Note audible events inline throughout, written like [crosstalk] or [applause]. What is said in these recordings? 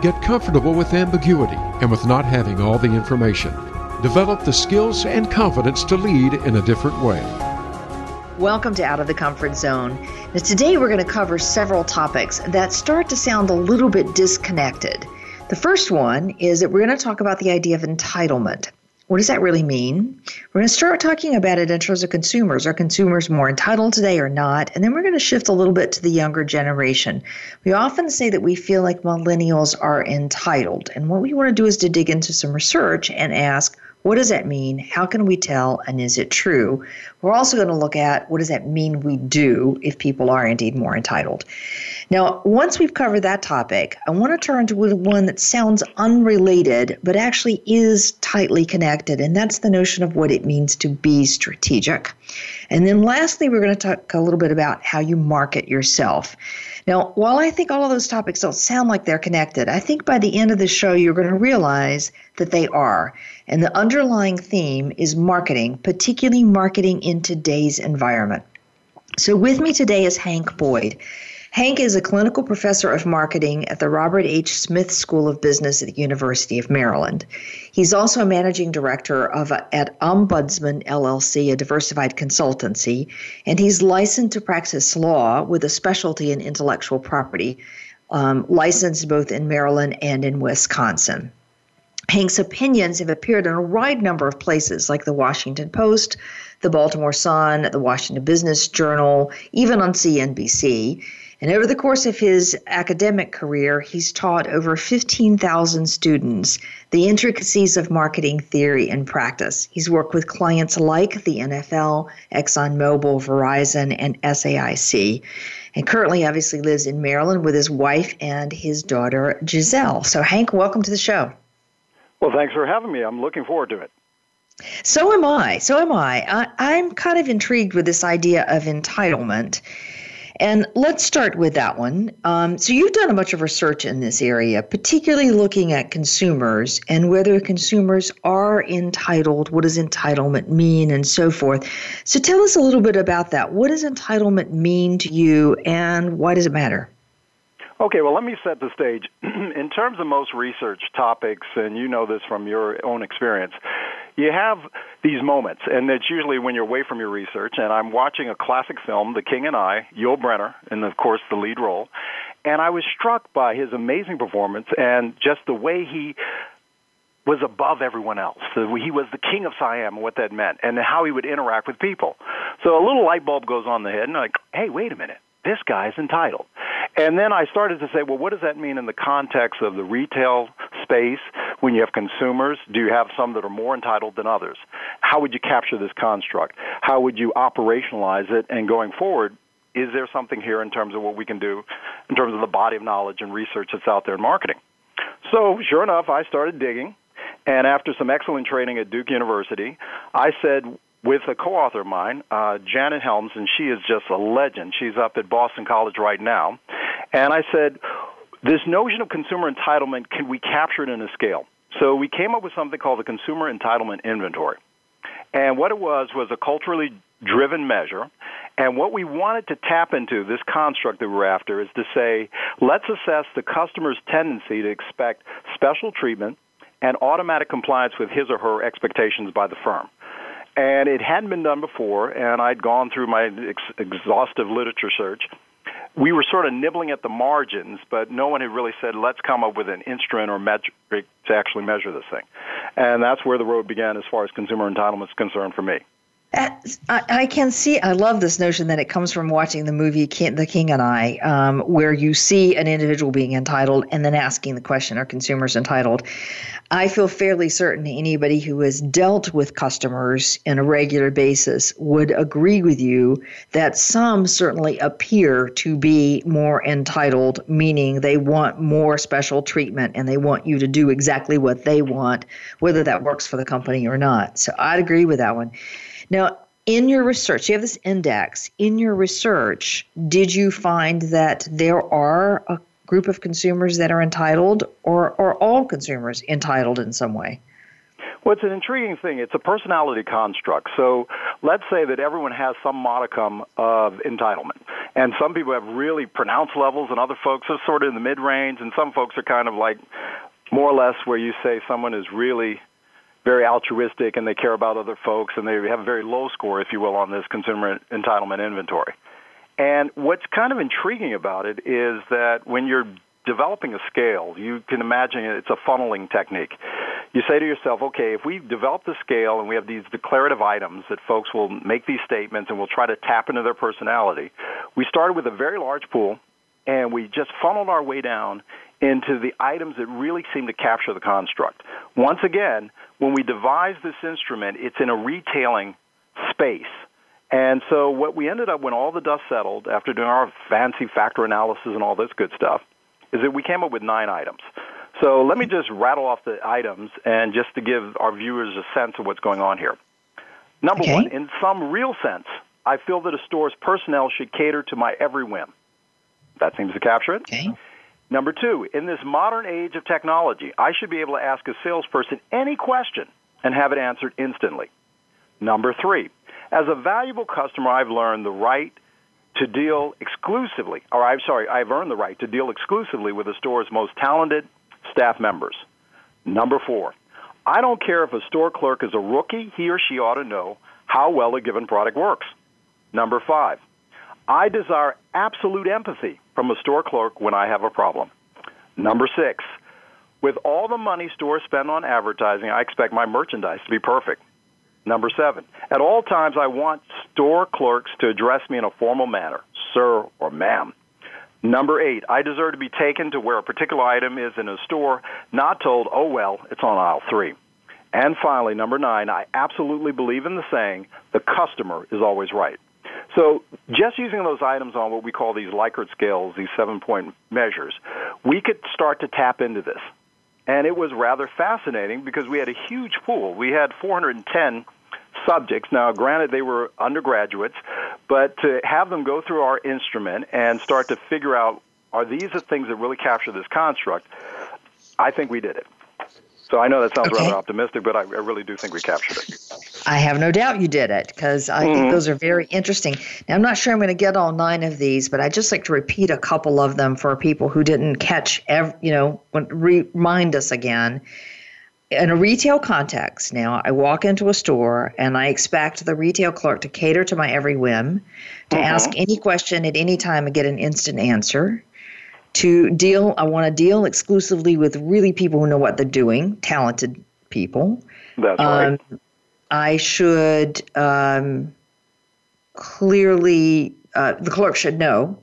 Get comfortable with ambiguity and with not having all the information. Develop the skills and confidence to lead in a different way. Welcome to Out of the Comfort Zone. Now, today we're going to cover several topics that start to sound a little bit disconnected. The first one is that we're going to talk about the idea of entitlement. What does that really mean? We're going to start talking about it in terms of consumers. Are consumers more entitled today or not? And then we're going to shift a little bit to the younger generation. We often say that we feel like millennials are entitled. And what we want to do is to dig into some research and ask, what does that mean? How can we tell? And is it true? We're also going to look at what does that mean we do if people are indeed more entitled. Now, once we've covered that topic, I want to turn to one that sounds unrelated, but actually is tightly connected, and that's the notion of what it means to be strategic. And then lastly, we're going to talk a little bit about how you market yourself. Now, while I think all of those topics don't sound like they're connected, I think by the end of the show, you're going to realize that they are. And the underlying theme is marketing, particularly marketing in today's environment. So, with me today is Hank Boyd. Hank is a clinical professor of marketing at the Robert H. Smith School of Business at the University of Maryland. He's also a managing director of a, at Ombudsman LLC, a diversified consultancy, and he's licensed to practice law with a specialty in intellectual property, um, licensed both in Maryland and in Wisconsin. Hank's opinions have appeared in a wide number of places like the Washington Post, the Baltimore Sun, the Washington Business Journal, even on CNBC. And over the course of his academic career, he's taught over 15,000 students the intricacies of marketing theory and practice. He's worked with clients like the NFL, ExxonMobil, Verizon, and SAIC. And currently, obviously, lives in Maryland with his wife and his daughter, Giselle. So, Hank, welcome to the show. Well, thanks for having me. I'm looking forward to it. So am I. So am I. I I'm kind of intrigued with this idea of entitlement. And let's start with that one. Um, so, you've done a bunch of research in this area, particularly looking at consumers and whether consumers are entitled, what does entitlement mean, and so forth. So, tell us a little bit about that. What does entitlement mean to you, and why does it matter? Okay, well, let me set the stage. [clears throat] in terms of most research topics, and you know this from your own experience, you have these moments, and it's usually when you're away from your research. And I'm watching a classic film, The King and I, Yul Brynner, and of course the lead role. And I was struck by his amazing performance and just the way he was above everyone else. He was the king of Siam, and what that meant, and how he would interact with people. So a little light bulb goes on the head, and I'm like, hey, wait a minute this guy's entitled. And then I started to say, well, what does that mean in the context of the retail space when you have consumers? Do you have some that are more entitled than others? How would you capture this construct? How would you operationalize it? And going forward, is there something here in terms of what we can do in terms of the body of knowledge and research that's out there in marketing? So, sure enough, I started digging. And after some excellent training at Duke University, I said, with a co-author of mine, uh, Janet Helms, and she is just a legend. She's up at Boston College right now. And I said, this notion of consumer entitlement, can we capture it in a scale? So we came up with something called the Consumer Entitlement Inventory. And what it was was a culturally driven measure. And what we wanted to tap into, this construct that we're after, is to say, let's assess the customer's tendency to expect special treatment and automatic compliance with his or her expectations by the firm and it hadn't been done before. And I'd gone through my ex- exhaustive literature search. We were sort of nibbling at the margins, but no one had really said, let's come up with an instrument or metric to actually measure this thing. And that's where the road began as far as consumer entitlement is concerned for me. I can see. I love this notion that it comes from watching the movie The King and I, um, where you see an individual being entitled and then asking the question, "Are consumers entitled?" I feel fairly certain anybody who has dealt with customers in a regular basis would agree with you that some certainly appear to be more entitled, meaning they want more special treatment and they want you to do exactly what they want, whether that works for the company or not. So I'd agree with that one. Now, in your research, you have this index. In your research, did you find that there are a group of consumers that are entitled, or are all consumers entitled in some way? Well, it's an intriguing thing. It's a personality construct. So let's say that everyone has some modicum of entitlement. And some people have really pronounced levels, and other folks are sort of in the mid range, and some folks are kind of like more or less where you say someone is really very altruistic and they care about other folks and they have a very low score, if you will, on this consumer entitlement inventory. And what's kind of intriguing about it is that when you're developing a scale, you can imagine it's a funneling technique. You say to yourself, okay, if we develop the scale and we have these declarative items that folks will make these statements and we'll try to tap into their personality, we started with a very large pool and we just funneled our way down into the items that really seem to capture the construct. Once again, when we devise this instrument, it's in a retailing space. And so what we ended up when all the dust settled after doing our fancy factor analysis and all this good stuff is that we came up with nine items. So let me just rattle off the items and just to give our viewers a sense of what's going on here. Number okay. one, in some real sense, I feel that a store's personnel should cater to my every whim. That seems to capture it. Okay. Number two, in this modern age of technology, I should be able to ask a salesperson any question and have it answered instantly. Number three, as a valuable customer, I've learned the right to deal exclusively, or I'm sorry, I've earned the right to deal exclusively with the store's most talented staff members. Number four, I don't care if a store clerk is a rookie, he or she ought to know how well a given product works. Number five, I desire absolute empathy from a store clerk when I have a problem. Number six, with all the money stores spend on advertising, I expect my merchandise to be perfect. Number seven, at all times I want store clerks to address me in a formal manner, sir or ma'am. Number eight, I deserve to be taken to where a particular item is in a store, not told, oh well, it's on aisle three. And finally, number nine, I absolutely believe in the saying, the customer is always right. So just using those items on what we call these Likert scales, these seven point measures, we could start to tap into this. And it was rather fascinating because we had a huge pool. We had 410 subjects. Now, granted, they were undergraduates, but to have them go through our instrument and start to figure out are these the things that really capture this construct, I think we did it. So I know that sounds okay. rather optimistic, but I, I, really do think we captured it. I have no doubt you did it because I mm-hmm. think those are very interesting. Now, I'm not sure I'm going to get all nine of these, but I just like to repeat a couple of them for people who didn't catch, every, you know, remind us again. In a retail context, now I walk into a store and I expect the retail clerk to cater to my every whim, to mm-hmm. ask any question at any time and get an instant answer to deal i want to deal exclusively with really people who know what they're doing talented people. That's right. Um, i should um, clearly uh, the clerk should know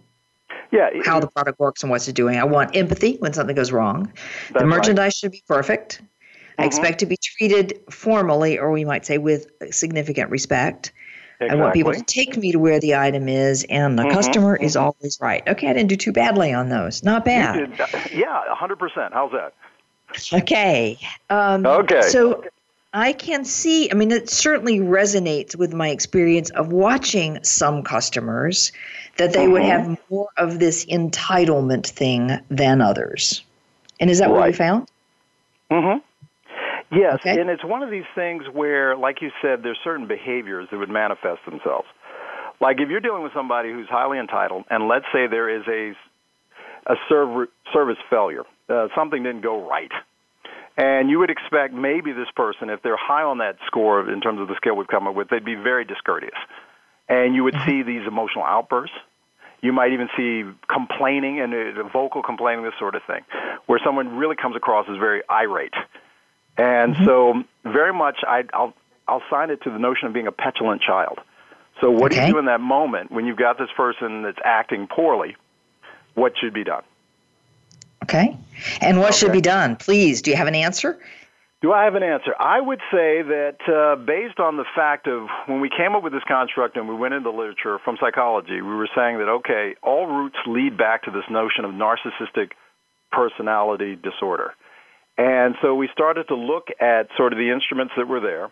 yeah, how the product works and what's it doing. I want empathy when something goes wrong. The merchandise right. should be perfect. Mm-hmm. i expect to be treated formally or we might say with significant respect Exactly. I want people to take me to where the item is, and the mm-hmm, customer mm-hmm. is always right. Okay, I didn't do too badly on those. Not bad. yeah, 100%. How's that? Okay. Um, okay. So I can see, I mean, it certainly resonates with my experience of watching some customers that they mm-hmm. would have more of this entitlement thing than others. And is that right. what you found? Mm-hmm. Yes, okay. and it's one of these things where, like you said, there's certain behaviors that would manifest themselves. Like if you're dealing with somebody who's highly entitled, and let's say there is a a serv- service failure, uh, something didn't go right, and you would expect maybe this person, if they're high on that score in terms of the scale we've come up with, they'd be very discourteous, and you would mm-hmm. see these emotional outbursts. You might even see complaining and uh, vocal complaining, this sort of thing, where someone really comes across as very irate and mm-hmm. so, very much, I, I'll I'll sign it to the notion of being a petulant child. So, what Okay. do you do in that moment when you've got this person that's acting poorly? What should be done? Okay. And what should be done? Please, do you have an answer? Do I have an answer? I would say that uh, based on the fact of when we came up with this construct and we went into literature from psychology, we were saying that, okay, all roots lead back to this notion of narcissistic personality disorder. And so we started to look at sort of the instruments that were there.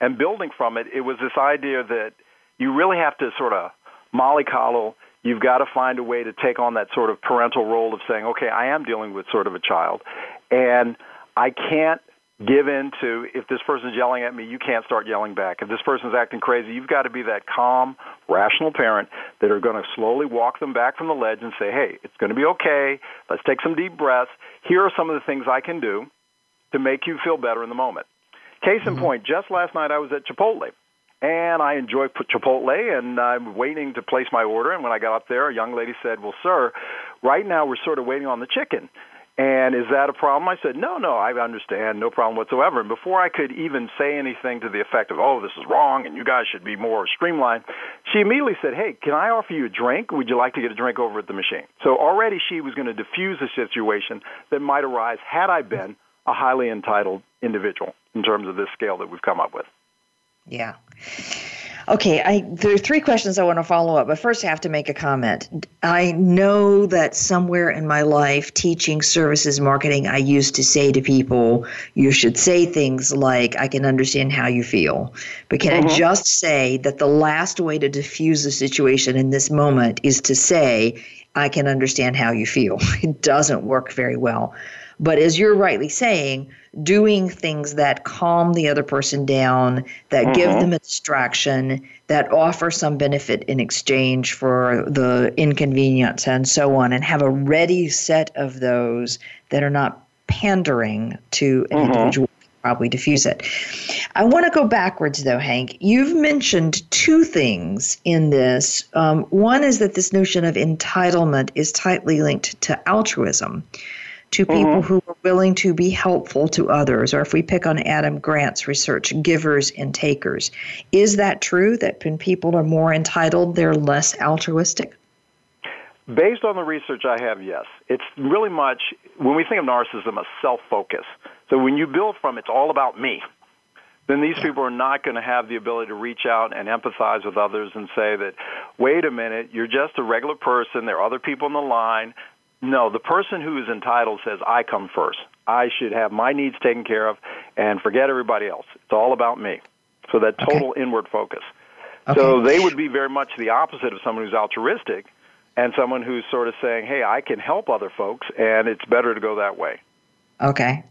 And building from it, it was this idea that you really have to sort of mollycoddle. You've got to find a way to take on that sort of parental role of saying, okay, I am dealing with sort of a child. And I can't give in to if this person's yelling at me, you can't start yelling back. If this person's acting crazy, you've got to be that calm, rational parent that are going to slowly walk them back from the ledge and say, hey, it's going to be okay. Let's take some deep breaths. Here are some of the things I can do to make you feel better in the moment. Case in mm-hmm. point, just last night I was at Chipotle. And I enjoy Chipotle, and I'm waiting to place my order. And when I got up there, a young lady said, "Well, sir, right now we're sort of waiting on the chicken." And is that a problem? I said, no, no, I understand, no problem whatsoever. And before I could even say anything to the effect of, oh, this is wrong and you guys should be more streamlined, she immediately said, hey, can I offer you a drink? Would you like to get a drink over at the machine? So already she was going to diffuse a situation that might arise had I been a highly entitled individual in terms of this scale that we've come up with. Yeah. Okay, I there are three questions I want to follow up, but first I have to make a comment. I know that somewhere in my life teaching services marketing I used to say to people, you should say things like I can understand how you feel. But can I mm-hmm. just say that the last way to diffuse the situation in this moment is to say I can understand how you feel. [laughs] It doesn't work very well. But as you're rightly saying, doing things that calm the other person down, that give them a distraction, that offer some benefit in exchange for the inconvenience and so on, and have a ready set of those that are not pandering to an individual probably diffuse it. I want to go backwards though, Hank. You've mentioned two things in this. Um, one is that this notion of entitlement is tightly linked to altruism, to people mm-hmm. who are willing to be helpful to others, or if we pick on Adam Grant's research, givers and takers. Is that true that when people are more entitled, they're less altruistic? Based on the research I have, yes. It's really much, when we think of narcissism, a self focus. So when you build from it's all about me, then these people are not going to have the ability to reach out and empathize with others and say that, wait a minute, you're just a regular person, there are other people in the line. No, the person who is entitled says, I come first. I should have my needs taken care of and forget everybody else. It's all about me. So that total inward focus. So they would be very much the opposite of someone who's altruistic and someone who's sort of saying, hey, I can help other folks, and it's better to go that way. Okay.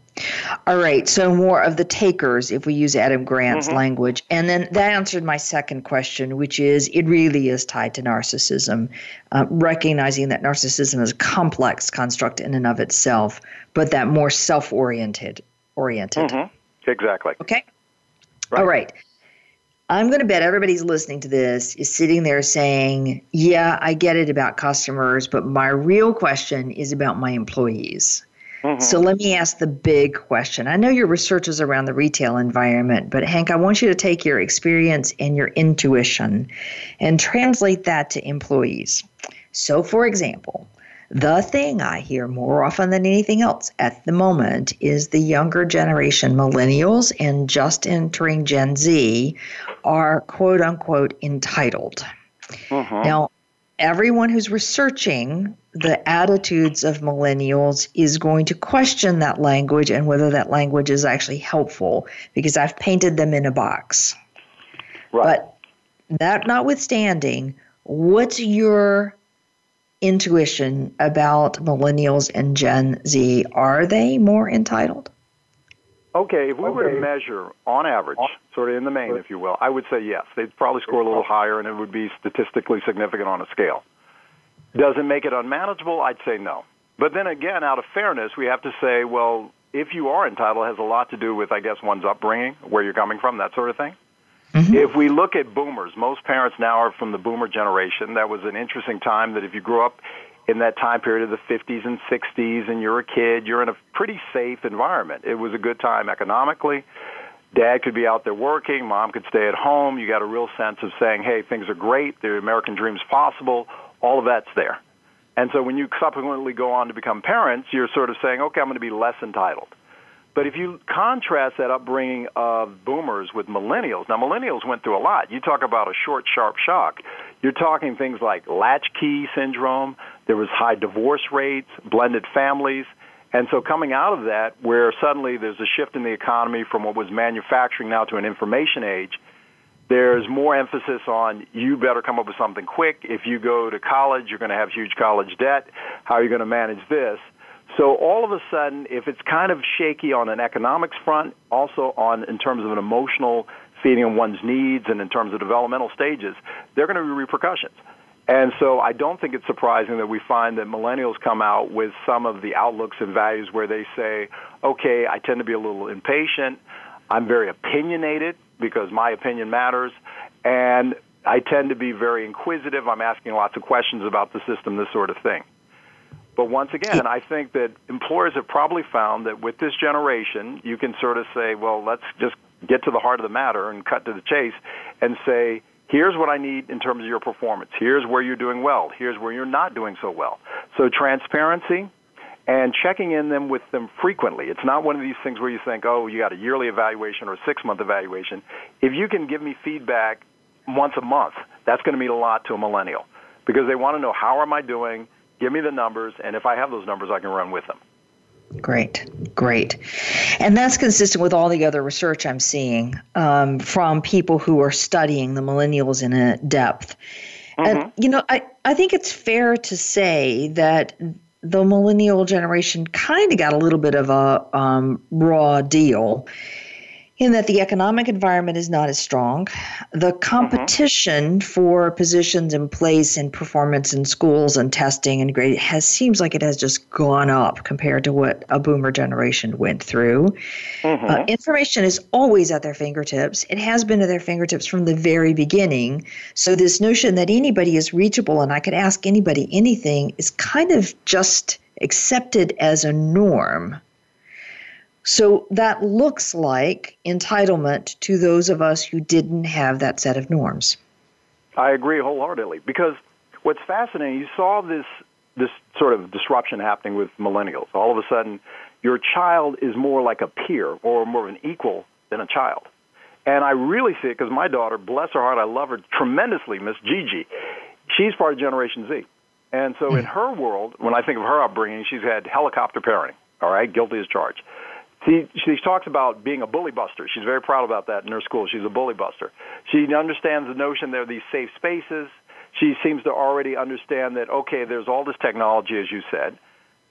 All right. So more of the takers, if we use Adam Grant's language. And then that answered my second question, which is it really is tied to narcissism, uh, recognizing that narcissism is a complex construct in and of itself, but that more self oriented. Oriented. Exactly. Okay. All right. I'm going to bet everybody's listening to this is sitting there saying, Yeah, I get it about customers, but my real question is about my employees. Mm-hmm. So let me ask the big question. I know your research is around the retail environment, but Hank, I want you to take your experience and your intuition and translate that to employees. So, for example, the thing I hear more often than anything else at the moment is the younger generation, millennials and just entering Gen Z, are quote unquote entitled. Mm-hmm. Now, everyone who's researching the attitudes of millennials is going to question that language and whether that language is actually helpful because I've painted them in a box. Right. But that notwithstanding, what's your intuition about millennials and Gen Z? Are they more entitled? Okay, if we were to measure on average, sort of in the main, if you will, I would say yes. They'd probably score a little higher and it would be statistically significant on a scale. Does it make it unmanageable? I'd say no. But then again, out of fairness, we have to say, well, if you are entitled, it has a lot to do with, I guess, one's upbringing, where you're coming from, that sort of thing. Mm-hmm. If we look at boomers, most parents now are from the boomer generation. That was an interesting time that if you grew up in that time period of the 50s and 60s and you're a kid, you're in a pretty safe environment. It was a good time economically. Dad could be out there working, mom could stay at home. You got a real sense of saying, hey, things are great, the American dream's possible. All of that's there. And so when you subsequently go on to become parents, you're sort of saying, okay, I'm going to be less entitled. But if you contrast that upbringing of boomers with millennials, now millennials went through a lot. You talk about a short, sharp shock. You're talking things like latchkey syndrome. There was high divorce rates, blended families. And so coming out of that, where suddenly there's a shift in the economy from what was manufacturing now to an information age, there's more emphasis on you better come up with something quick. If you go to college, you're going to have huge college debt. How are you going to manage this? So all of a sudden, if it's kind of shaky on an economics front, also on in terms of an emotional feeding of one's needs and in terms of developmental stages, there are going to be repercussions. And so I don't think it's surprising that we find that millennials come out with some of the outlooks and values where they say, okay, I tend to be a little impatient. I'm very opinionated because my opinion matters. And I tend to be very inquisitive. I'm asking lots of questions about the system, this sort of thing. But once again, I think that employers have probably found that with this generation, you can sort of say, well, let's just get to the heart of the matter and cut to the chase and say, here's what I need in terms of your performance. Here's where you're doing well. Here's where you're not doing so well. So transparency and checking in them with them frequently. It's not one of these things where you think, oh, you got a yearly evaluation or a six month evaluation. If you can give me feedback once a month, that's going to mean a lot to a millennial because they want to know how am I doing? Give me the numbers, and if I have those numbers, I can run with them. Great, great. And that's consistent with all the other research I'm seeing um, from people who are studying the millennials in depth. Mm-hmm. And, you know, I, I think it's fair to say that the millennial generation kind of got a little bit of a um, raw deal in that the economic environment is not as strong. The competition mm-hmm. for positions in place and performance in schools and testing and grade has seems like it has just gone up compared to what a boomer generation went through. Mm-hmm. Uh, information is always at their fingertips. It has been at their fingertips from the very beginning. So this notion that anybody is reachable and I could ask anybody anything is kind of just accepted as a norm. So that looks like entitlement to those of us who didn't have that set of norms. I agree wholeheartedly because what's fascinating, you saw this this sort of disruption happening with millennials. All of a sudden, your child is more like a peer or more of an equal than a child. And I really see it because my daughter, bless her heart, I love her tremendously, Miss Gigi. She's part of Generation Z. And so in her world, when I think of her upbringing, she's had helicopter parenting, all right, guilty as charged. She, she talks about being a bully buster. She's very proud about that in her school. She's a bully buster. She understands the notion there are these safe spaces. She seems to already understand that, okay, there's all this technology, as you said.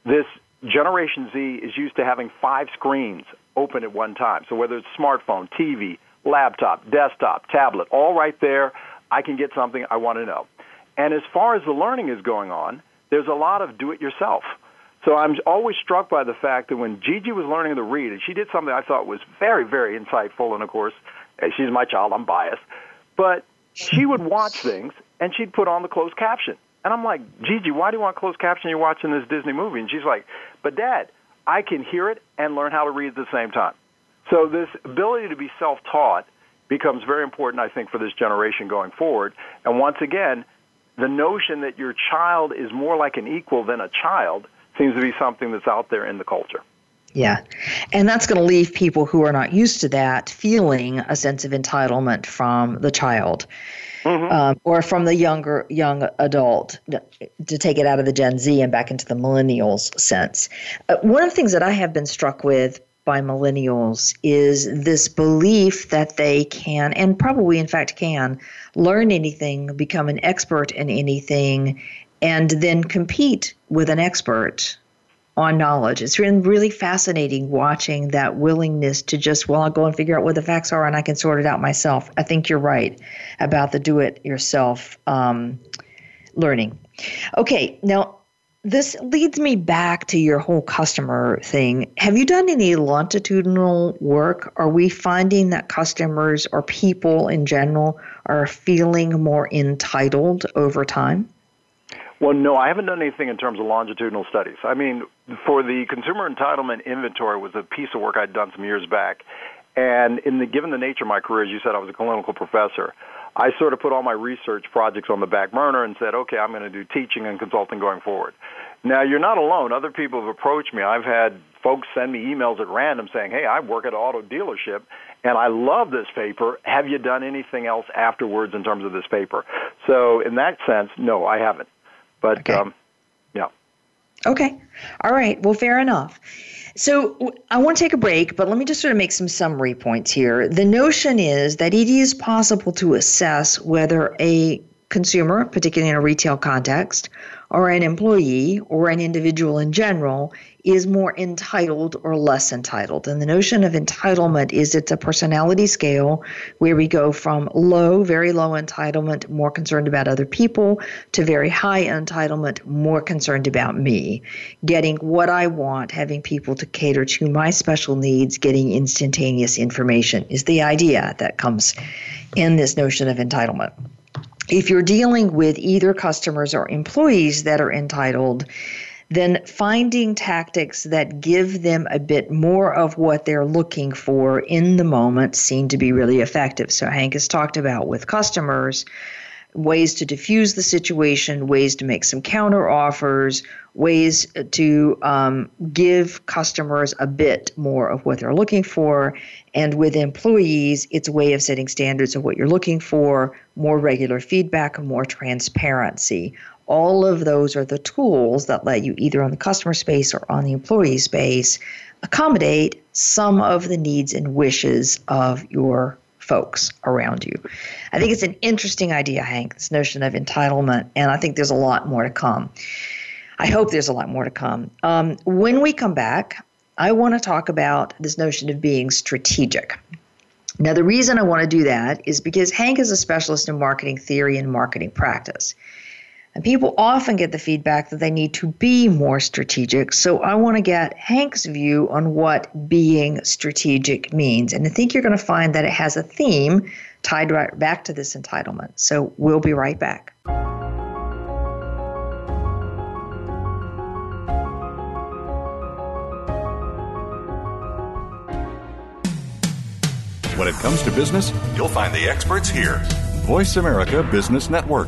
This Generation Z is used to having five screens open at one time. So whether it's smartphone, TV, laptop, desktop, tablet, all right there, I can get something I want to know. And as far as the learning is going on, there's a lot of do it yourself. So I'm always struck by the fact that when Gigi was learning to read, and she did something I thought was very, very insightful, and of course, eh, she's my child, I'm biased, but she [laughs] would watch things and she'd put on the closed caption. And I'm like, Gigi, why do you want closed caption? You're watching this Disney movie. And she's like, but Dad, I can hear it and learn how to read at the same time. So this ability to be self-taught becomes very important, I think, for this generation going forward. And once again, the notion that your child is more like an equal than a child – seems to be something that's out there in the culture. Yeah. And that's going to leave people who are not used to that feeling a sense of entitlement from the child. Mm-hmm. Um, or from the younger young adult to take it out of the Gen Z and back into the millennials sense. Uh, one of the things that I have been struck with by millennials is this belief that they can, and probably in fact can, learn anything, become an expert in anything, and then compete with an expert on knowledge. It's been really fascinating watching that willingness to just, well, I'll go and figure out what the facts are and I can sort it out myself. I think you're right about the do it yourself um, learning. Okay, now this leads me back to your whole customer thing. Have you done any longitudinal work? Are we finding that customers or people in general are feeling more entitled over time? Well, no, I haven't done anything in terms of longitudinal studies. I mean, for the consumer entitlement inventory was a piece of work I'd done some years back, And in the given the nature of my career, as you said, I was a clinical professor. I sort of put all my research projects on the back burner and said, okay, I'm going to do teaching and consulting going forward. Now, you're not alone. Other people have approached me. I've had folks send me emails at random saying, hey, I work at an auto dealership and I love this paper. Have you done anything else afterwards in terms of this paper? So, in that sense, no, I haven't. But, okay. um, yeah. Okay. All right. Well, fair enough. So I want to take a break, but let me just sort of make some summary points here. The notion is that it is possible to assess whether a consumer, particularly in a retail context, or an employee or an individual in general is more entitled or less entitled. And the notion of entitlement is it's a personality scale where we go from low, very low entitlement, more concerned about other people, to very high entitlement, more concerned about me. Getting what I want, having people to cater to my special needs, getting instantaneous information is the idea that comes in this notion of entitlement if you're dealing with either customers or employees that are entitled, then finding tactics that give them a bit more of what they're looking for in the moment seem to be really effective. So, Hank has talked about with customers ways to diffuse the situation, ways to make some counter offers, ways to um, give customers a bit more of what they're looking for. And with employees, it's a way of setting standards of what you're looking for, more regular feedback, more transparency. All of those are the tools that let you either on the customer space or on the employee space accommodate some of the needs and wishes of your folks around you. I think it's an interesting idea, Hank, this notion of entitlement, and I think there's a lot more to come. I hope there's a lot more to come. Um, when we come back, I want to talk about this notion of being strategic. Now, the reason I want to do that is because Hank is a specialist in marketing theory and marketing practice. And people often get the feedback that they need to be more strategic. So I want to get Hank's view on what being strategic means. And I think you're going to find that it has a theme tied right back to this entitlement. So we'll be right back. When it comes to business, you'll find the experts here. Voice America Business Network.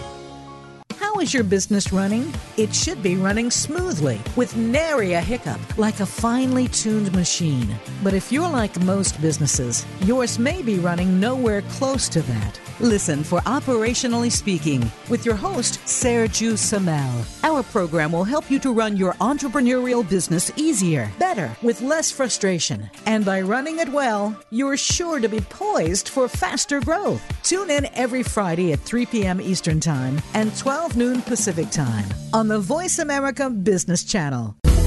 is your business running? It should be running smoothly with nary a hiccup, like a finely tuned machine. But if you're like most businesses, yours may be running nowhere close to that. Listen for Operationally Speaking with your host, Sergio Samel. Our program will help you to run your entrepreneurial business easier, better, with less frustration. And by running it well, you're sure to be poised for faster growth. Tune in every Friday at 3 p.m. Eastern Time and 12 noon Pacific Time on the Voice America Business Channel.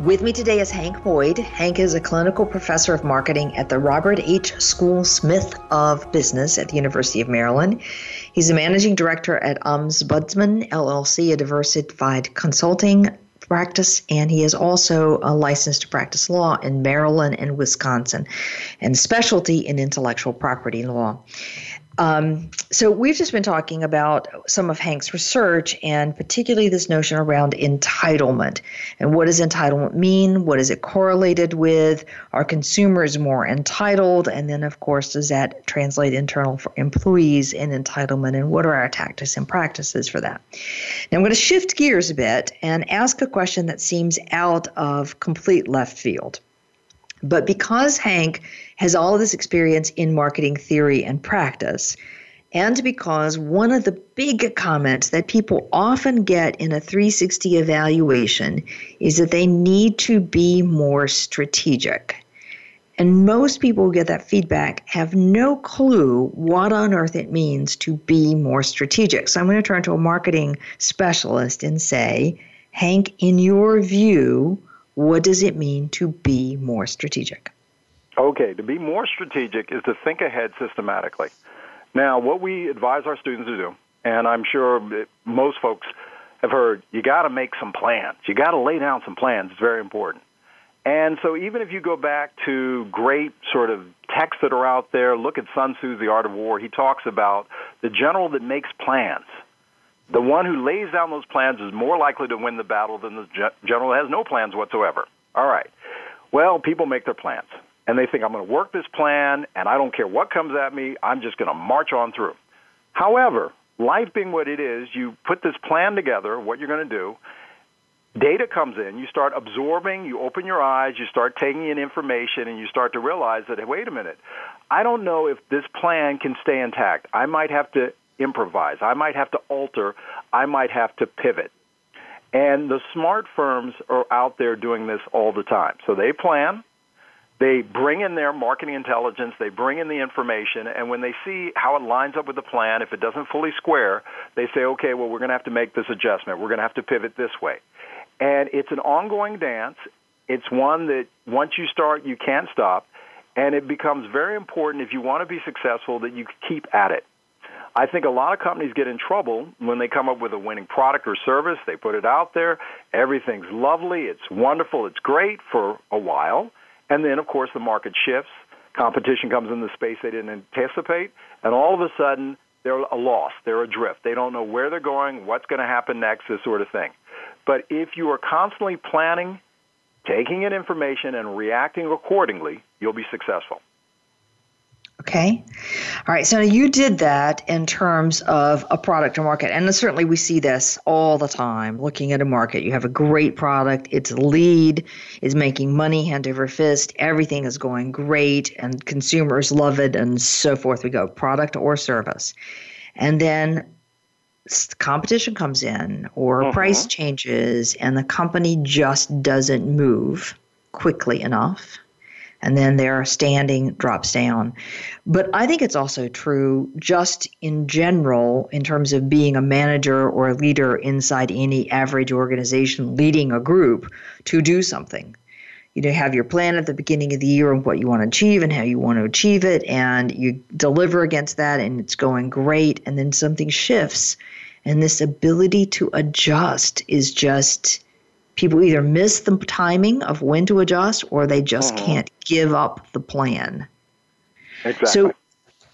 With me today is Hank Boyd. Hank is a clinical professor of marketing at the Robert H. School Smith of Business at the University of Maryland. He's a managing director at Ombudsman LLC, a diversified consulting practice, and he is also a licensed to practice law in Maryland and Wisconsin, and specialty in intellectual property law. Um, so we've just been talking about some of Hank's research and particularly this notion around entitlement and what does entitlement mean? What is it correlated with? Are consumers more entitled? And then, of course, does that translate internal for employees in entitlement? And what are our tactics and practices for that? Now I'm going to shift gears a bit and ask a question that seems out of complete left field. But because Hank has all of this experience in marketing theory and practice, and because one of the big comments that people often get in a 360 evaluation is that they need to be more strategic. And most people who get that feedback have no clue what on earth it means to be more strategic. So I'm going to turn to a marketing specialist and say, Hank, in your view, what does it mean to be more strategic? Okay, to be more strategic is to think ahead systematically. Now, what we advise our students to do, and I'm sure most folks have heard, you got to make some plans. You got to lay down some plans. It's very important. And so, even if you go back to great sort of texts that are out there, look at Sun Tzu's The Art of War. He talks about the general that makes plans. The one who lays down those plans is more likely to win the battle than the general has no plans whatsoever. All right. Well, people make their plans, and they think, I'm going to work this plan, and I don't care what comes at me, I'm just going to march on through. However, life being what it is, you put this plan together, what you're going to do, data comes in, you start absorbing, you open your eyes, you start taking in information, and you start to realize that, wait a minute, I don't know if this plan can stay intact. I might have to improvise. I might have to alter. I might have to pivot. And the smart firms are out there doing this all the time. So they plan, they bring in their marketing intelligence, they bring in the information, and when they see how it lines up with the plan, if it doesn't fully square, they say, okay, well, we're going to have to make this adjustment. We're going to have to pivot this way. And it's an ongoing dance. It's one that once you start, you can't stop. And it becomes very important if you want to be successful that you keep at it. I think a lot of companies get in trouble when they come up with a winning product or service. They put it out there. Everything's lovely. It's wonderful. It's great for a while. And then, of course, the market shifts. Competition comes in the space they didn't anticipate. And all of a sudden, they're a loss. They're adrift. They don't know where they're going, what's going to happen next, this sort of thing. But if you are constantly planning, taking in information, and reacting accordingly, you'll be successful. Okay. All right. So you did that in terms of a product or market. And certainly we see this all the time looking at a market. You have a great product, its lead is making money hand over fist, everything is going great, and consumers love it, and so forth. We go product or service. And then competition comes in or uh-huh. price changes, and the company just doesn't move quickly enough and then their standing drops down. But I think it's also true just in general in terms of being a manager or a leader inside any average organization leading a group to do something. You know, have your plan at the beginning of the year and what you want to achieve and how you want to achieve it, and you deliver against that, and it's going great, and then something shifts. And this ability to adjust is just people either miss the timing of when to adjust or they just mm-hmm. can't give up the plan. Exactly. So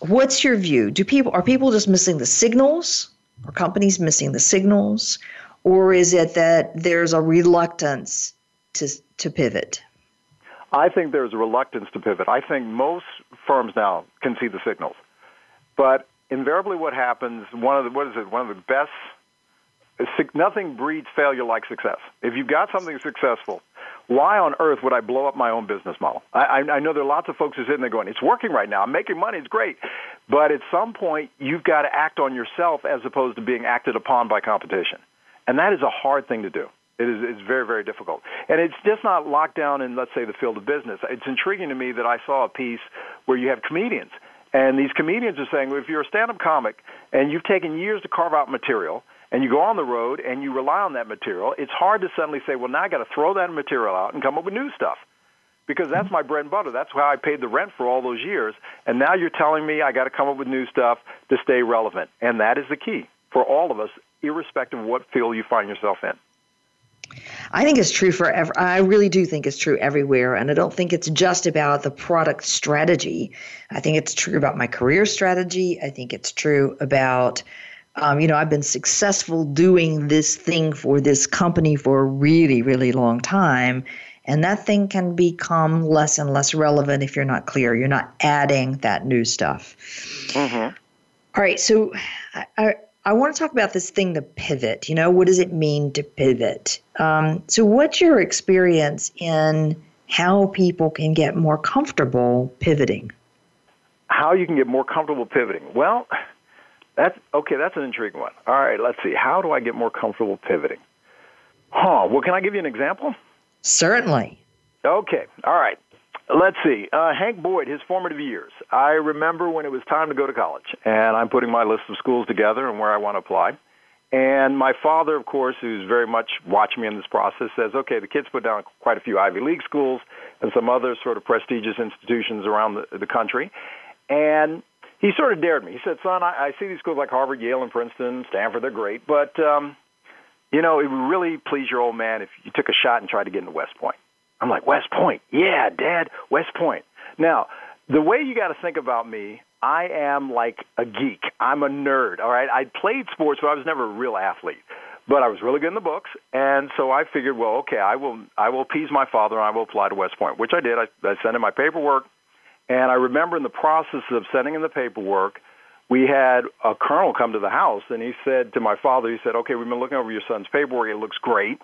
what's your view? Do people are people just missing the signals? Are companies missing the signals? Or is it that there's a reluctance to to pivot? I think there's a reluctance to pivot. I think most firms now can see the signals. But invariably what happens, one of the what is it, one of the best nothing breeds failure like success. If you've got something successful, why on earth would I blow up my own business model? I, I know there are lots of folks who are sitting there going, it's working right now. I'm making money. It's great. But at some point, you've got to act on yourself as opposed to being acted upon by competition. And that is a hard thing to do. It is it's very, very difficult. And it's just not locked down in, let's say, the field of business. It's intriguing to me that I saw a piece where you have comedians. And these comedians are saying, well, if you're a stand up comic and you've taken years to carve out material, and you go on the road and you rely on that material, it's hard to suddenly say, well, now I got to throw that material out and come up with new stuff. Because that's my bread and butter. That's how I paid the rent for all those years. And now you're telling me I got to come up with new stuff to stay relevant. And that is the key for all of us, irrespective of what field you find yourself in. I think it's true for ev- I really do think it's true everywhere and I don't think it's just about the product strategy. I think it's true about my career strategy. I think it's true about um, you know, I've been successful doing this thing for this company for a really, really long time. And that thing can become less and less relevant if you're not clear. You're not adding that new stuff. Mm-hmm. All right. So I, I, I want to talk about this thing, the pivot. You know, what does it mean to pivot? Um, so, what's your experience in how people can get more comfortable pivoting? How you can get more comfortable pivoting? Well, that's okay. That's an intriguing one. All right, let's see. How do I get more comfortable pivoting? Huh. Well, can I give you an example? Certainly. Okay. All right. Let's see. Uh, Hank Boyd, his formative years. I remember when it was time to go to college, and I'm putting my list of schools together and where I want to apply. And my father, of course, who's very much watching me in this process, says, okay, the kids put down quite a few Ivy League schools and some other sort of prestigious institutions around the, the country. And he sort of dared me. He said, "Son, I, I see these schools like Harvard, Yale, and Princeton, Stanford. They're great, but um, you know, it would really please your old man if you took a shot and tried to get into West Point." I'm like, "West Point? Yeah, Dad, West Point." Now, the way you got to think about me, I am like a geek. I'm a nerd. All right, I played sports, but I was never a real athlete. But I was really good in the books, and so I figured, well, okay, I will, I will appease my father, and I will apply to West Point, which I did. I, I sent in my paperwork and I remember in the process of sending in the paperwork, we had a colonel come to the house and he said to my father, he said, Okay, we've been looking over your son's paperwork. It looks great.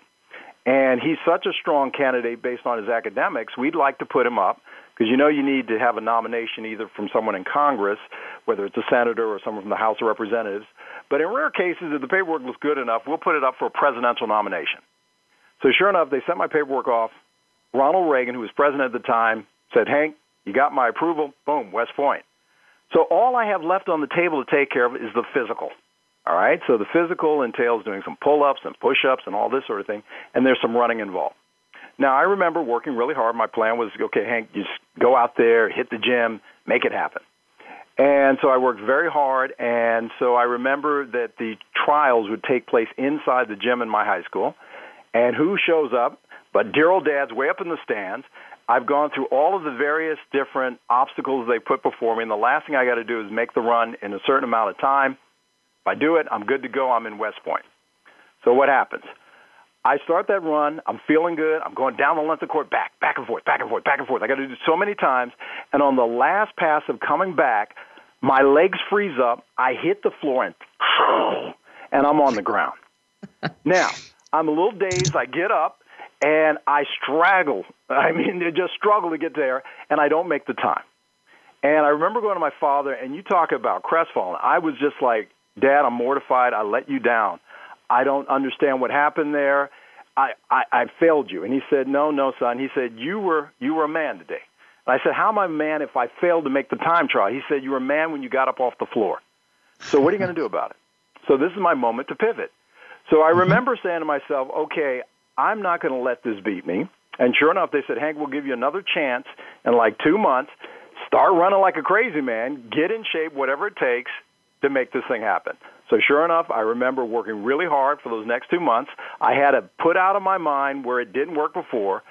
And he's such a strong candidate based on his academics. We'd like to put him up because you know you need to have a nomination either from someone in Congress, whether it's a senator or someone from the House of Representatives. But in rare cases, if the paperwork looks good enough, we'll put it up for a presidential nomination. So sure enough, they sent my paperwork off. Ronald Reagan, who was president at the time, said, Hank, you got my approval. Boom, West Point. So all I have left on the table to take care of is the physical. All right. So the physical entails doing some pull-ups and push-ups and all this sort of thing, and there's some running involved. Now I remember working really hard. My plan was, okay, Hank, just go out there, hit the gym, make it happen. And so I worked very hard, and so I remember that the trials would take place inside the gym in my high school. And who shows up? But dear old dad's way up in the stands, I've gone through all of the various different obstacles they put before me, and the last thing I got to do is make the run in a certain amount of time. If I do it, I'm good to go. I'm in West Point. So what happens? I start that run. I'm feeling good. I'm going down the length of the court, back, back and forth, back and forth, back and forth. I got to do so many times. And on the last pass of coming back, my legs freeze up. I hit the floor and and I'm on the ground. [laughs] now I'm a little dazed. I get up and I straggle. [laughs] I mean, they just struggle to get there, and I don't make the time. And I remember going to my father, and you talk about crestfallen. I was just like, Dad, I'm mortified. I let you down. I don't understand what happened there. I, I, I failed you. And he said, No, no, son. He said, You were you were a man today. And I said, How am I a man if I failed to make the time trial? He said, You were a man when you got up off the floor. So what are you going to do about it? So this is my moment to pivot. So I mm-hmm. remember saying to myself, okay, I'm not going to let this beat me. And sure enough, they said, Hank, we'll give you another chance in like two months. Start running like a crazy man. Get in shape, whatever it takes to make this thing happen. So sure enough, I remember working really hard for those next two months. I had to put out of my mind where it didn't work before.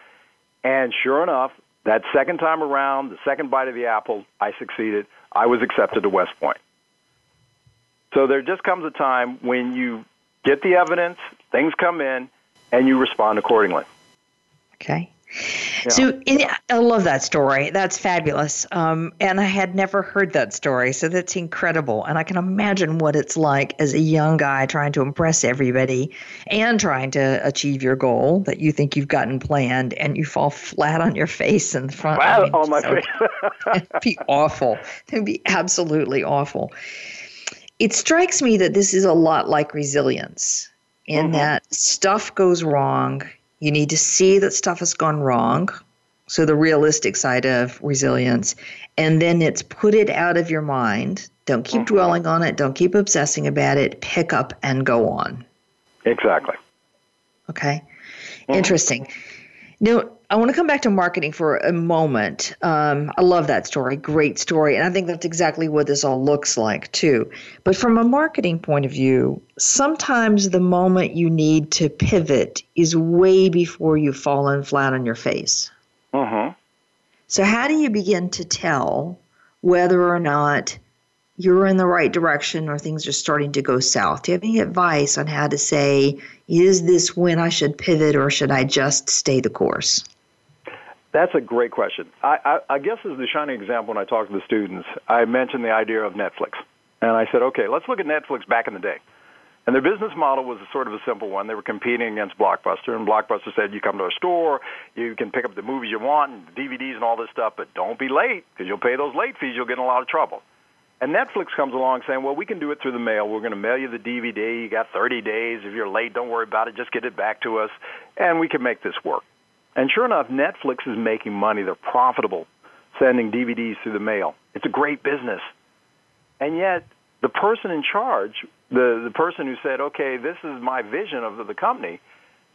And sure enough, that second time around, the second bite of the apple, I succeeded. I was accepted to West Point. So there just comes a time when you get the evidence, things come in, and you respond accordingly. Okay. Yeah. So I love that story. That's fabulous. Um, and I had never heard that story, so that's incredible. And I can imagine what it's like as a young guy trying to impress everybody and trying to achieve your goal that you think you've gotten planned, and you fall flat on your face in the front. Flat I mean, on my so, face. [laughs] it'd be awful. It'd be absolutely awful. It strikes me that this is a lot like resilience in mm-hmm. that stuff goes wrong. You need to see that stuff has gone wrong. So, the realistic side of resilience. And then it's put it out of your mind. Don't keep mm-hmm. dwelling on it. Don't keep obsessing about it. Pick up and go on. Exactly. Okay. Mm-hmm. Interesting. Now, I want to come back to marketing for a moment. Um, I love that story, great story, and I think that's exactly what this all looks like too. But from a marketing point of view, sometimes the moment you need to pivot is way before you've fallen flat on your face. Mm-hmm. So, how do you begin to tell whether or not you're in the right direction or things are starting to go south? Do you have any advice on how to say, is this when I should pivot or should I just stay the course? That's a great question. I, I, I guess as the shining example when I talk to the students, I mentioned the idea of Netflix. And I said, okay, let's look at Netflix back in the day. And their business model was a sort of a simple one. They were competing against Blockbuster, and Blockbuster said, "You come to our store, you can pick up the movies you want, and DVDs and all this stuff, but don't be late because you'll pay those late fees. You'll get in a lot of trouble." And Netflix comes along saying, "Well, we can do it through the mail. We're going to mail you the DVD. You got 30 days. If you're late, don't worry about it. Just get it back to us, and we can make this work." And sure enough, Netflix is making money. They're profitable sending DVDs through the mail. It's a great business. And yet, the person in charge, the, the person who said, okay, this is my vision of the, the company,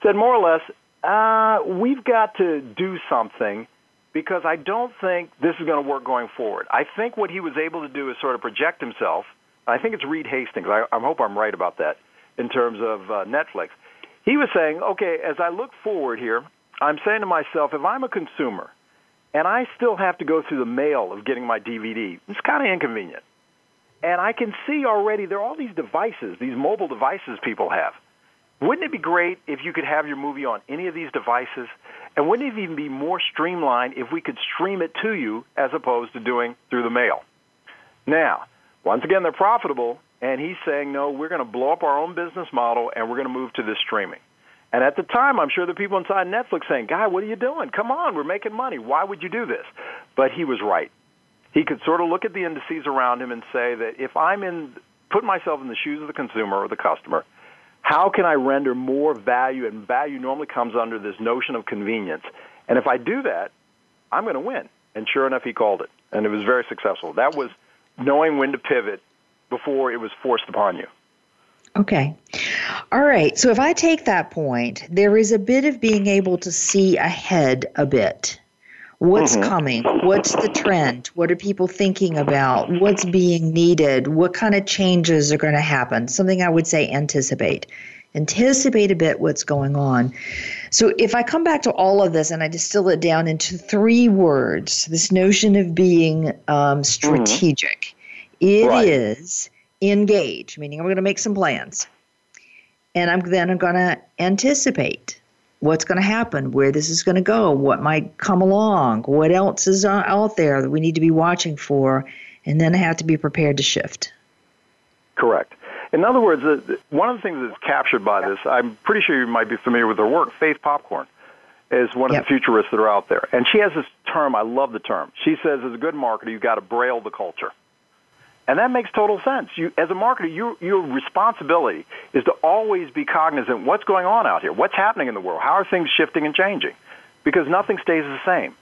said more or less, uh, we've got to do something because I don't think this is going to work going forward. I think what he was able to do is sort of project himself. I think it's Reed Hastings. I, I hope I'm right about that in terms of uh, Netflix. He was saying, okay, as I look forward here, I'm saying to myself, if I'm a consumer and I still have to go through the mail of getting my DVD, it's kind of inconvenient. And I can see already there are all these devices, these mobile devices people have. Wouldn't it be great if you could have your movie on any of these devices? And wouldn't it even be more streamlined if we could stream it to you as opposed to doing through the mail? Now, once again, they're profitable, and he's saying, no, we're going to blow up our own business model and we're going to move to this streaming. And at the time, I'm sure the people inside Netflix saying, Guy, what are you doing? Come on, we're making money. Why would you do this? But he was right he could sort of look at the indices around him and say that if I'm in, put myself in the shoes of the consumer or the customer, how can I render more value? And value normally comes under this notion of convenience. And if I do that, I'm going to win. And sure enough, he called it. And it was very successful. That was knowing when to pivot before it was forced upon you. Okay. All right. So if I take that point, there is a bit of being able to see ahead a bit. What's mm-hmm. coming? What's the trend? What are people thinking about? What's being needed? What kind of changes are going to happen? Something I would say anticipate. Anticipate a bit what's going on. So, if I come back to all of this and I distill it down into three words, this notion of being um, strategic, mm-hmm. it right. is engage, meaning I'm going to make some plans. And I'm then I'm going to anticipate what's going to happen, where this is going to go, what might come along, what else is out there that we need to be watching for, and then I have to be prepared to shift. Correct. In other words, one of the things that's captured by this, I'm pretty sure you might be familiar with her work, Faith Popcorn is one of yep. the futurists that are out there. And she has this term, I love the term. She says, as a good marketer, you've got to braille the culture. And that makes total sense. You, as a marketer, you, your responsibility is to always be cognizant what's going on out here, what's happening in the world, how are things shifting and changing, because nothing stays the same.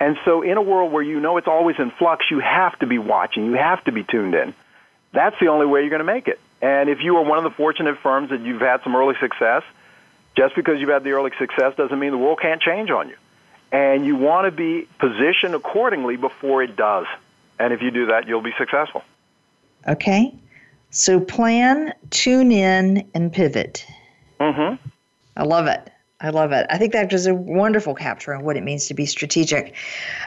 And so, in a world where you know it's always in flux, you have to be watching, you have to be tuned in. That's the only way you're going to make it. And if you are one of the fortunate firms that you've had some early success, just because you've had the early success doesn't mean the world can't change on you. And you want to be positioned accordingly before it does. And if you do that, you'll be successful. Okay? So plan, tune in, and pivot. Mm-hmm. I love it. I love it. I think that is a wonderful capture on what it means to be strategic.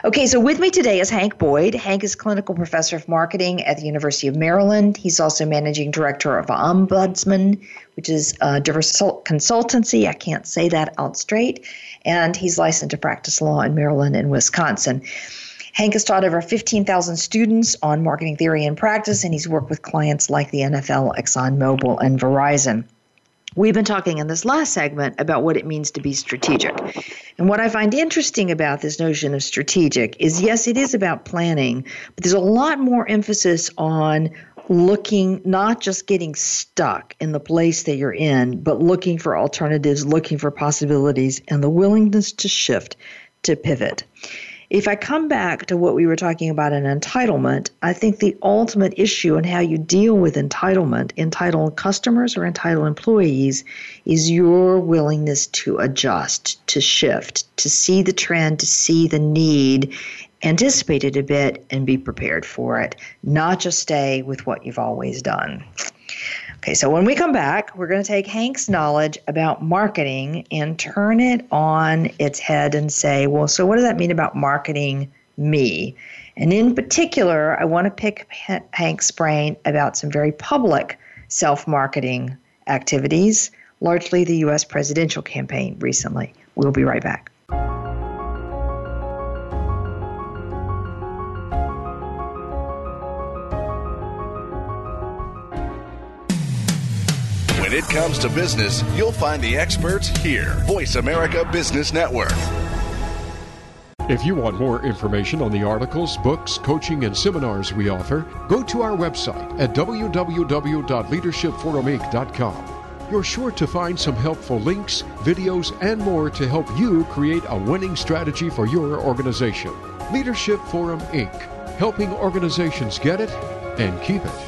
Okay, so with me today is Hank Boyd. Hank is clinical professor of marketing at the University of Maryland. He's also managing director of Ombudsman, which is a diverse consultancy. I can't say that out straight. And he's licensed to practice law in Maryland and Wisconsin. Hank has taught over 15,000 students on marketing theory and practice, and he's worked with clients like the NFL, ExxonMobil, and Verizon. We've been talking in this last segment about what it means to be strategic. And what I find interesting about this notion of strategic is yes, it is about planning, but there's a lot more emphasis on looking, not just getting stuck in the place that you're in, but looking for alternatives, looking for possibilities, and the willingness to shift, to pivot. If I come back to what we were talking about in entitlement, I think the ultimate issue in how you deal with entitlement, entitled customers or entitled employees, is your willingness to adjust, to shift, to see the trend, to see the need, anticipate it a bit, and be prepared for it, not just stay with what you've always done. Okay, so when we come back, we're going to take Hank's knowledge about marketing and turn it on its head and say, well, so what does that mean about marketing me? And in particular, I want to pick Hank's brain about some very public self marketing activities, largely the U.S. presidential campaign recently. We'll be right back. It comes to business, you'll find the experts here. Voice America Business Network. If you want more information on the articles, books, coaching, and seminars we offer, go to our website at www.leadershipforuminc.com. You're sure to find some helpful links, videos, and more to help you create a winning strategy for your organization. Leadership Forum Inc., helping organizations get it and keep it.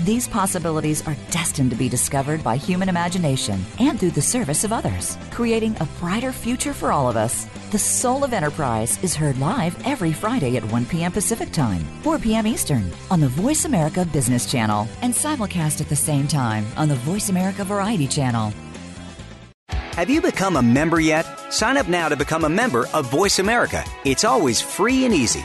These possibilities are destined to be discovered by human imagination and through the service of others, creating a brighter future for all of us. The Soul of Enterprise is heard live every Friday at 1 p.m. Pacific Time, 4 p.m. Eastern on the Voice America Business Channel and simulcast at the same time on the Voice America Variety Channel. Have you become a member yet? Sign up now to become a member of Voice America. It's always free and easy.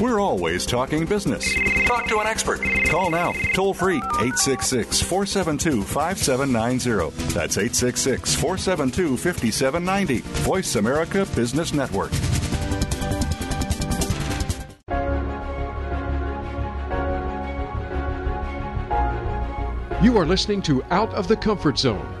We're always talking business. Talk to an expert. Call now, toll free, 866 472 5790. That's 866 472 5790. Voice America Business Network. You are listening to Out of the Comfort Zone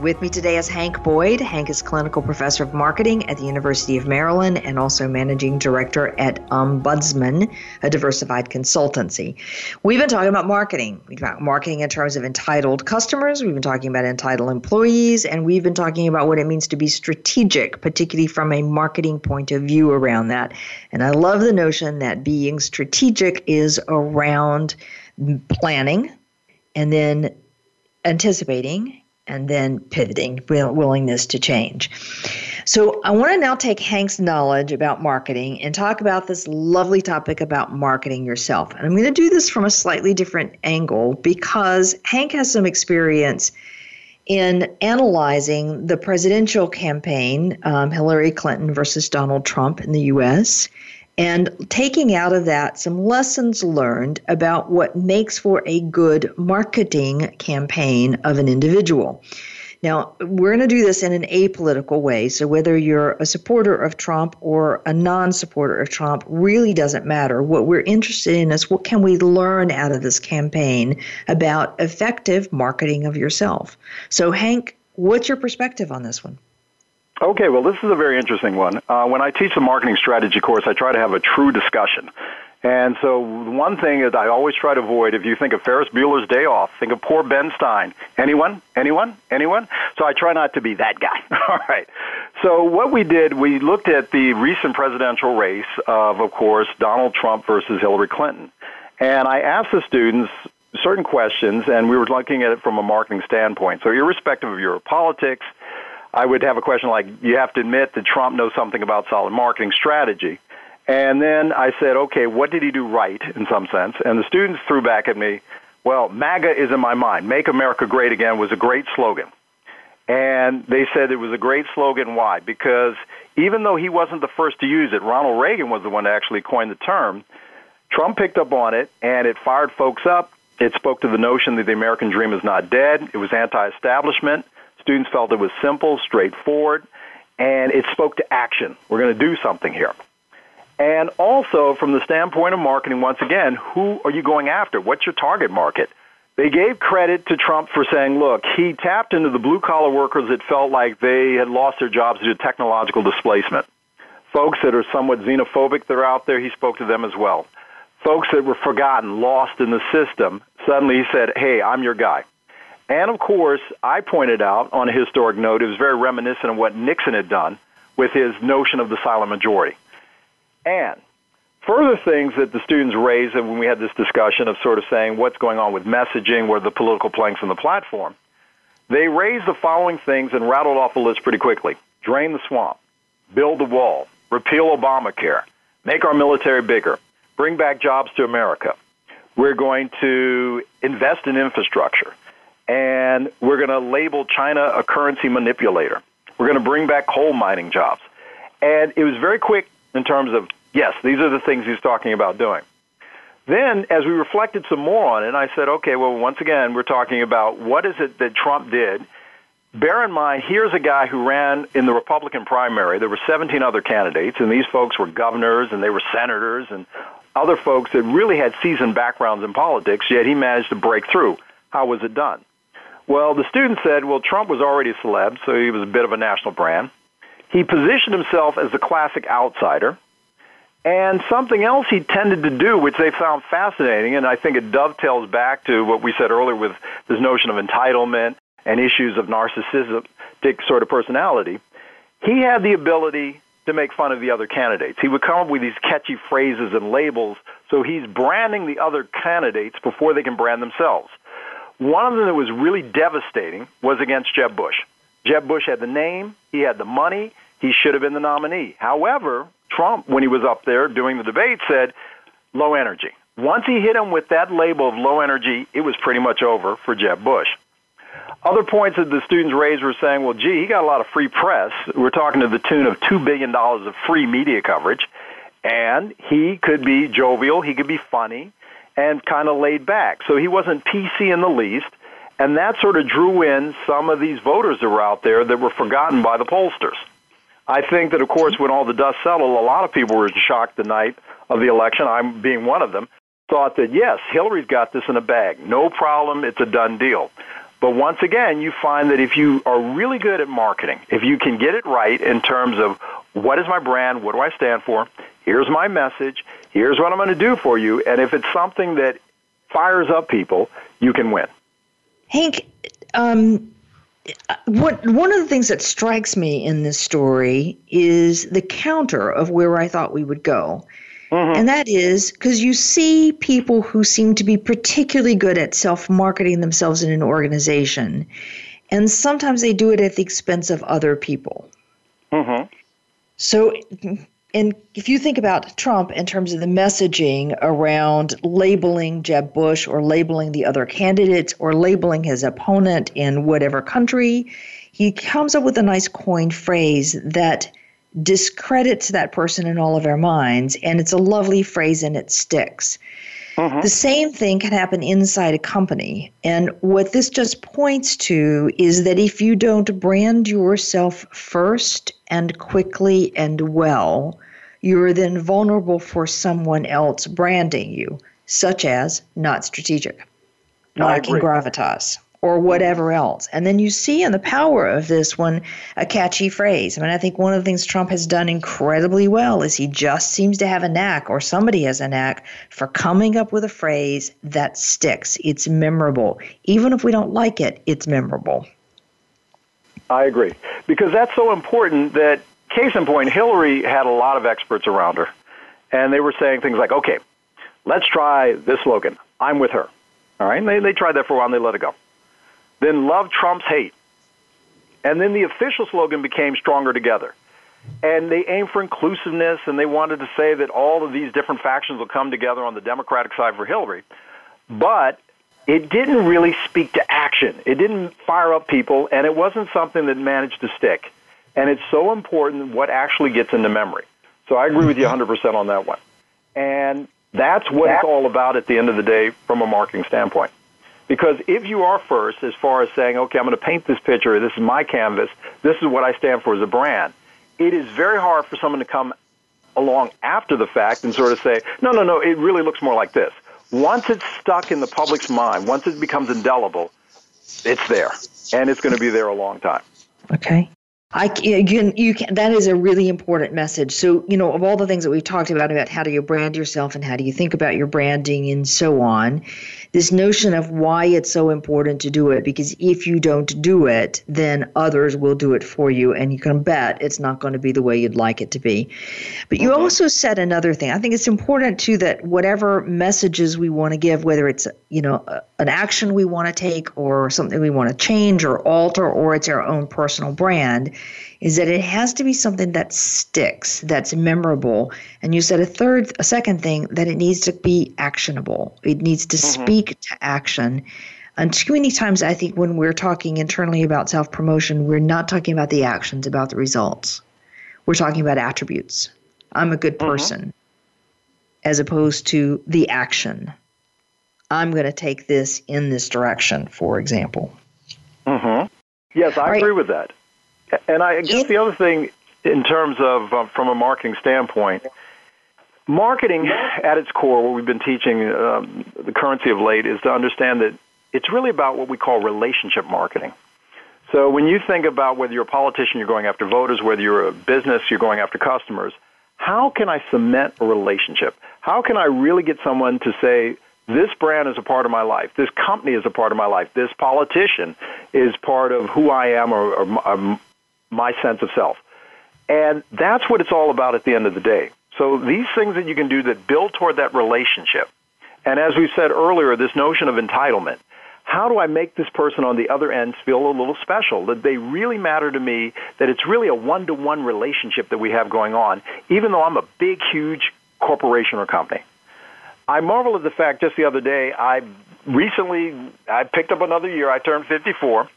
With me today is Hank Boyd. Hank is clinical professor of marketing at the University of Maryland and also managing director at Ombudsman, a diversified consultancy. We've been talking about marketing. We've talked marketing in terms of entitled customers, we've been talking about entitled employees, and we've been talking about what it means to be strategic, particularly from a marketing point of view around that. And I love the notion that being strategic is around planning and then anticipating and then pivoting, willingness to change. So, I want to now take Hank's knowledge about marketing and talk about this lovely topic about marketing yourself. And I'm going to do this from a slightly different angle because Hank has some experience in analyzing the presidential campaign, um, Hillary Clinton versus Donald Trump in the US, and taking out of that some lessons learned about what makes for a good marketing campaign of an individual. Now, we're going to do this in an apolitical way. So, whether you're a supporter of Trump or a non supporter of Trump really doesn't matter. What we're interested in is what can we learn out of this campaign about effective marketing of yourself. So, Hank, what's your perspective on this one? Okay, well, this is a very interesting one. Uh, when I teach the marketing strategy course, I try to have a true discussion. And so, one thing that I always try to avoid, if you think of Ferris Bueller's Day Off, think of poor Ben Stein. Anyone? Anyone? Anyone? So, I try not to be that guy. [laughs] All right. So, what we did, we looked at the recent presidential race of, of course, Donald Trump versus Hillary Clinton. And I asked the students certain questions, and we were looking at it from a marketing standpoint. So, irrespective of your politics, I would have a question like, you have to admit that Trump knows something about solid marketing strategy. And then I said, okay, what did he do right in some sense? And the students threw back at me, well, MAGA is in my mind. Make America Great Again was a great slogan. And they said it was a great slogan. Why? Because even though he wasn't the first to use it, Ronald Reagan was the one to actually coin the term. Trump picked up on it, and it fired folks up. It spoke to the notion that the American dream is not dead. It was anti establishment. Students felt it was simple, straightforward, and it spoke to action. We're going to do something here. And also, from the standpoint of marketing, once again, who are you going after? What's your target market? They gave credit to Trump for saying, look, he tapped into the blue collar workers that felt like they had lost their jobs due to technological displacement. Folks that are somewhat xenophobic that are out there, he spoke to them as well. Folks that were forgotten, lost in the system, suddenly he said, hey, I'm your guy. And of course, I pointed out on a historic note, it was very reminiscent of what Nixon had done with his notion of the silent majority. And further things that the students raised when we had this discussion of sort of saying what's going on with messaging, where the political planks on the platform, they raised the following things and rattled off a list pretty quickly. Drain the swamp, build the wall, repeal Obamacare, make our military bigger, bring back jobs to America. We're going to invest in infrastructure, and we're going to label China a currency manipulator. We're going to bring back coal mining jobs. And it was very quick in terms of, yes, these are the things he's talking about doing. Then, as we reflected some more on it, I said, okay, well, once again, we're talking about what is it that Trump did. Bear in mind, here's a guy who ran in the Republican primary. There were 17 other candidates, and these folks were governors and they were senators and other folks that really had seasoned backgrounds in politics, yet he managed to break through. How was it done? Well, the student said, well, Trump was already a celeb, so he was a bit of a national brand. He positioned himself as the classic outsider. And something else he tended to do, which they found fascinating, and I think it dovetails back to what we said earlier with this notion of entitlement and issues of narcissistic sort of personality, he had the ability to make fun of the other candidates. He would come up with these catchy phrases and labels, so he's branding the other candidates before they can brand themselves. One of them that was really devastating was against Jeb Bush. Jeb Bush had the name, he had the money, he should have been the nominee. However, Trump, when he was up there doing the debate, said low energy. Once he hit him with that label of low energy, it was pretty much over for Jeb Bush. Other points that the students raised were saying, well, gee, he got a lot of free press. We're talking to the tune of $2 billion of free media coverage. And he could be jovial, he could be funny, and kind of laid back. So he wasn't PC in the least. And that sort of drew in some of these voters that were out there that were forgotten by the pollsters. I think that, of course, when all the dust settled, a lot of people were shocked the night of the election, I'm being one of them, thought that, yes, Hillary's got this in a bag. No problem, it's a done deal. But once again, you find that if you are really good at marketing, if you can get it right in terms of what is my brand, what do I stand for, here's my message, here's what I'm going to do for you, and if it's something that fires up people, you can win. Hank, um, what one of the things that strikes me in this story is the counter of where I thought we would go. Mm-hmm. And that is because you see people who seem to be particularly good at self marketing themselves in an organization, and sometimes they do it at the expense of other people. Mm-hmm. So and if you think about Trump in terms of the messaging around labeling Jeb Bush or labeling the other candidates or labeling his opponent in whatever country, he comes up with a nice coined phrase that discredits that person in all of our minds, and it's a lovely phrase and it sticks. Mm-hmm. The same thing can happen inside a company. And what this just points to is that if you don't brand yourself first and quickly and well, you're then vulnerable for someone else branding you, such as not strategic, lacking gravitas, or whatever else. And then you see in the power of this one a catchy phrase. I mean, I think one of the things Trump has done incredibly well is he just seems to have a knack, or somebody has a knack, for coming up with a phrase that sticks. It's memorable. Even if we don't like it, it's memorable. I agree. Because that's so important that, case in point, Hillary had a lot of experts around her. And they were saying things like, okay, let's try this slogan I'm with her. All right? And they, they tried that for a while and they let it go. Then love Trump's hate. And then the official slogan became Stronger Together. And they aimed for inclusiveness and they wanted to say that all of these different factions will come together on the Democratic side for Hillary. But it didn't really speak to action. It didn't fire up people, and it wasn't something that managed to stick. And it's so important what actually gets into memory. So I agree with you mm-hmm. 100% on that one. And that's what it's all about at the end of the day from a marketing standpoint. Because if you are first, as far as saying, okay, I'm going to paint this picture, this is my canvas, this is what I stand for as a brand, it is very hard for someone to come along after the fact and sort of say, no, no, no, it really looks more like this. Once it's stuck in the public's mind, once it becomes indelible, it's there. And it's going to be there a long time. Okay. I can, you can that is a really important message. So you know of all the things that we've talked about about how do you brand yourself and how do you think about your branding and so on, this notion of why it's so important to do it because if you don't do it, then others will do it for you, and you can bet it's not going to be the way you'd like it to be. But you mm-hmm. also said another thing. I think it's important too that whatever messages we want to give, whether it's you know an action we want to take or something we want to change or alter, or it's our own personal brand is that it has to be something that sticks, that's memorable. And you said a third, a second thing, that it needs to be actionable. It needs to mm-hmm. speak to action. And too many times, I think when we're talking internally about self promotion, we're not talking about the actions, about the results. We're talking about attributes. I'm a good mm-hmm. person, mm-hmm. as opposed to the action. I'm going to take this in this direction, for example. Mm-hmm. Yes, I agree with that. And I guess the other thing, in terms of um, from a marketing standpoint, marketing at its core, what we've been teaching um, the currency of late, is to understand that it's really about what we call relationship marketing. So when you think about whether you're a politician, you're going after voters, whether you're a business, you're going after customers, how can I cement a relationship? How can I really get someone to say, this brand is a part of my life. This company is a part of my life. This politician is part of who I am or, or, or my sense of self. And that's what it's all about at the end of the day. So these things that you can do that build toward that relationship. And as we said earlier, this notion of entitlement. How do I make this person on the other end feel a little special? That they really matter to me, that it's really a one to one relationship that we have going on, even though I'm a big, huge corporation or company. I marvel at the fact just the other day, I recently I picked up another year, I turned 54,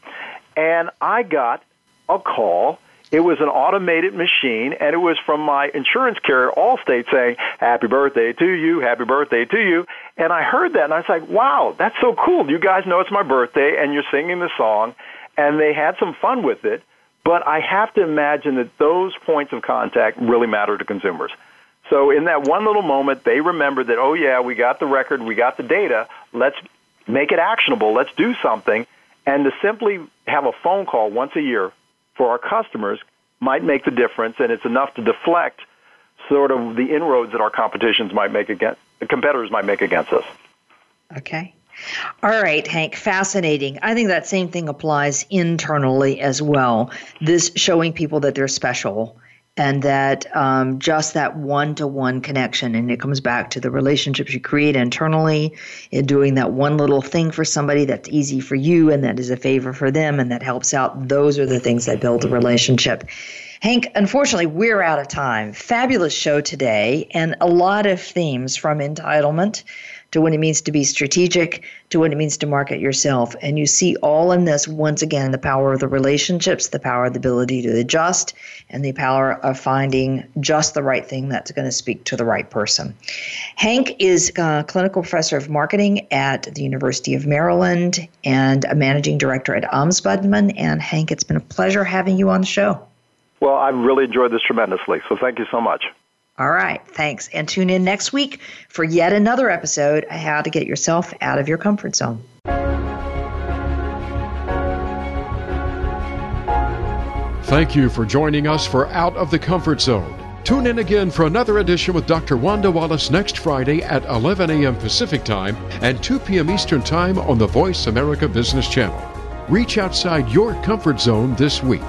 and I got a call. It was an automated machine, and it was from my insurance carrier, Allstate, saying, Happy birthday to you, happy birthday to you. And I heard that, and I was like, wow, that's so cool. You guys know it's my birthday, and you're singing the song. And they had some fun with it, but I have to imagine that those points of contact really matter to consumers. So in that one little moment, they remembered that, oh, yeah, we got the record, we got the data, let's make it actionable, let's do something. And to simply have a phone call once a year for our customers might make the difference, and it's enough to deflect sort of the inroads that our competitions might make against competitors might make against us. Okay. All right, Hank, fascinating. I think that same thing applies internally as well. This showing people that they're special and that um, just that one-to-one connection and it comes back to the relationships you create internally in doing that one little thing for somebody that's easy for you and that is a favor for them and that helps out. Those are the things that build a relationship. Hank unfortunately we're out of time. Fabulous show today and a lot of themes from entitlement to what it means to be strategic, to what it means to market yourself. And you see all in this, once again, the power of the relationships, the power of the ability to adjust, and the power of finding just the right thing that's going to speak to the right person. Hank is a clinical professor of marketing at the University of Maryland and a managing director at Ombudsman. And Hank, it's been a pleasure having you on the show. Well, I've really enjoyed this tremendously, so thank you so much. All right, thanks. And tune in next week for yet another episode of How to Get Yourself Out of Your Comfort Zone. Thank you for joining us for Out of the Comfort Zone. Tune in again for another edition with Dr. Wanda Wallace next Friday at 11 a.m. Pacific Time and 2 p.m. Eastern Time on the Voice America Business Channel. Reach outside your comfort zone this week.